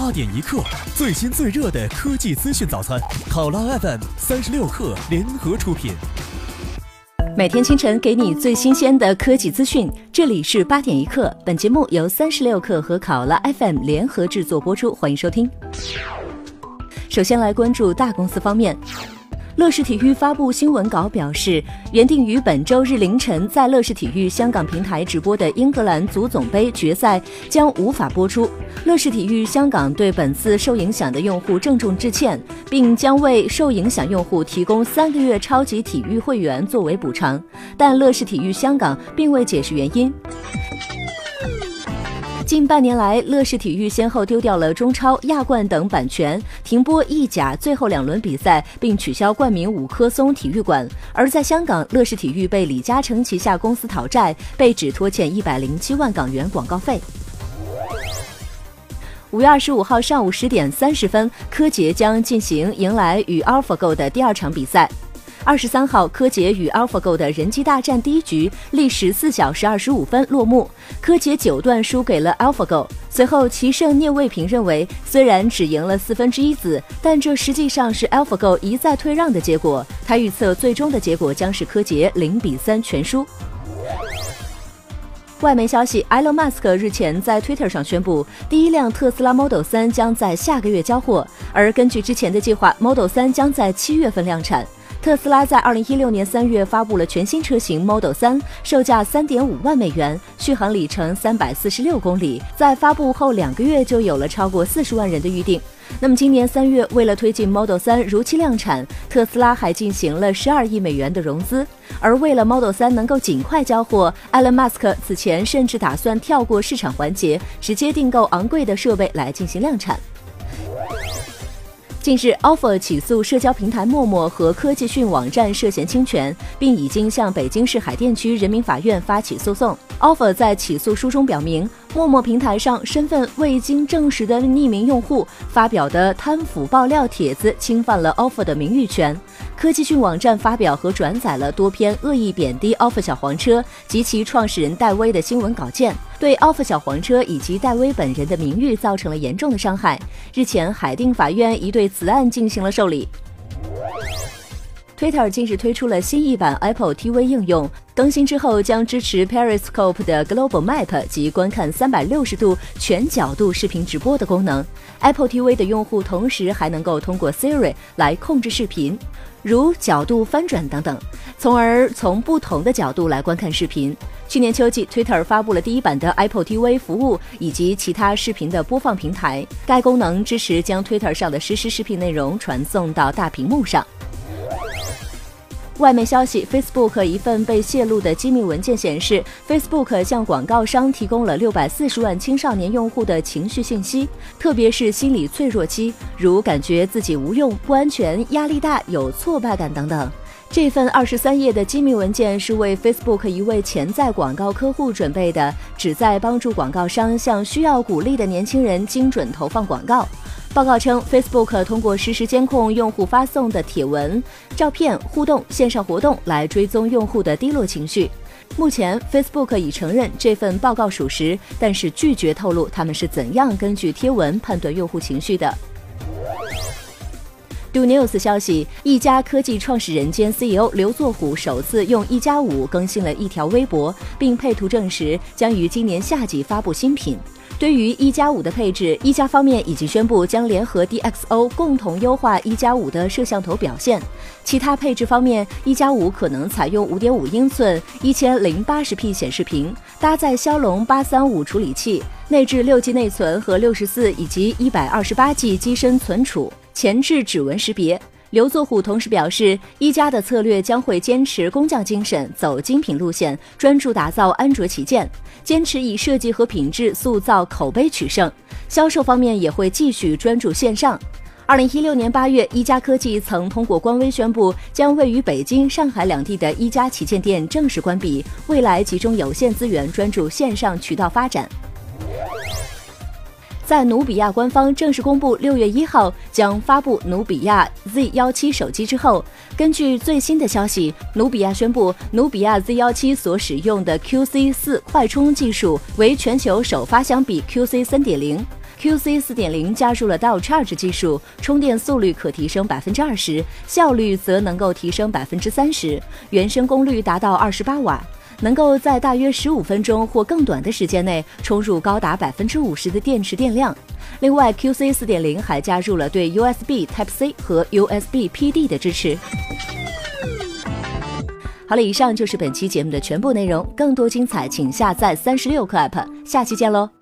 八点一刻，最新最热的科技资讯早餐，考拉 FM 三十六克联合出品。每天清晨给你最新鲜的科技资讯，这里是八点一刻。本节目由三十六克和考拉 FM 联合制作播出，欢迎收听。首先来关注大公司方面。乐视体育发布新闻稿表示，原定于本周日凌晨在乐视体育香港平台直播的英格兰足总杯决赛将无法播出。乐视体育香港对本次受影响的用户郑重致歉，并将为受影响用户提供三个月超级体育会员作为补偿，但乐视体育香港并未解释原因。近半年来，乐视体育先后丢掉了中超、亚冠等版权，停播意甲最后两轮比赛，并取消冠名五棵松体育馆。而在香港，乐视体育被李嘉诚旗下公司讨债，被指拖欠一百零七万港元广告费。五月二十五号上午十点三十分，柯洁将进行迎来与 AlphaGo 的第二场比赛。二十三号，柯洁与 AlphaGo 的人机大战第一局历时四小时二十五分落幕，柯洁九段输给了 AlphaGo。随后，棋圣聂卫平认为，虽然只赢了四分之一子，但这实际上是 AlphaGo 一再退让的结果。他预测最终的结果将是柯洁零比三全输。外媒消息，埃隆·马斯克日前在 Twitter 上宣布，第一辆特斯拉 Model 3将在下个月交货，而根据之前的计划，Model 3将在七月份量产。特斯拉在二零一六年三月发布了全新车型 Model 3，售价三点五万美元，续航里程三百四十六公里，在发布后两个月就有了超过四十万人的预定。那么今年三月，为了推进 Model 3如期量产，特斯拉还进行了十二亿美元的融资。而为了 Model 3能够尽快交货，埃隆·马斯克此前甚至打算跳过市场环节，直接订购昂贵的设备来进行量产。近日，offer 起诉社交平台陌陌和科技讯网站涉嫌侵权，并已经向北京市海淀区人民法院发起诉讼。offer 在起诉书中表明，陌陌平台上身份未经证实的匿名用户发表的贪腐爆料帖子侵犯了 offer 的名誉权。科技讯网站发表和转载了多篇恶意贬低 offer 小黄车及其创始人戴威的新闻稿件，对 offer 小黄车以及戴威本人的名誉造成了严重的伤害。日前，海淀法院已对此案进行了受理。Twitter 近日推出了新一版 Apple TV 应用，更新之后将支持 Periscope 的 Global Map 及观看三百六十度全角度视频直播的功能。Apple TV 的用户同时还能够通过 Siri 来控制视频，如角度翻转等等，从而从不同的角度来观看视频。去年秋季，Twitter 发布了第一版的 Apple TV 服务以及其他视频的播放平台，该功能支持将 Twitter 上的实时视频内容传送到大屏幕上。外媒消息，Facebook 一份被泄露的机密文件显示，Facebook 向广告商提供了六百四十万青少年用户的情绪信息，特别是心理脆弱期，如感觉自己无用、不安全、压力大、有挫败感等等。这份二十三页的机密文件是为 Facebook 一位潜在广告客户准备的，旨在帮助广告商向需要鼓励的年轻人精准投放广告。报告称，Facebook 通过实时监控用户发送的帖文、照片、互动、线上活动来追踪用户的低落情绪。目前，Facebook 已承认这份报告属实，但是拒绝透露他们是怎样根据贴文判断用户情绪的。Do News 消息，一加科技创始人兼 CEO 刘作虎首次用一加五更新了一条微博，并配图证实将于今年夏季发布新品。对于一加五的配置，一加方面已经宣布将联合 DxO 共同优化一加五的摄像头表现。其他配置方面，一加五可能采用五点五英寸一千零八十 P 显示屏，搭载骁龙八三五处理器，内置六 G 内存和六十四以及一百二十八 G 机身存储，前置指纹识别。刘作虎同时表示，一加的策略将会坚持工匠精神，走精品路线，专注打造安卓旗舰，坚持以设计和品质塑造口碑取胜。销售方面也会继续专注线上。二零一六年八月，一加科技曾通过官微宣布，将位于北京、上海两地的一加旗舰店正式关闭，未来集中有限资源，专注线上渠道发展。在努比亚官方正式公布六月一号将发布努比亚 Z 幺七手机之后，根据最新的消息，努比亚宣布努比亚 Z 幺七所使用的 QC 四快充技术为全球首发相比 QC 三点零。QC 四点零加入了 Dual Charge 技术，充电速率可提升百分之二十，效率则能够提升百分之三十，原生功率达到二十八瓦，能够在大约十五分钟或更短的时间内充入高达百分之五十的电池电量。另外，QC 四点零还加入了对 USB Type C 和 USB PD 的支持。好了，以上就是本期节目的全部内容，更多精彩请下载三十六课 App，下期见喽。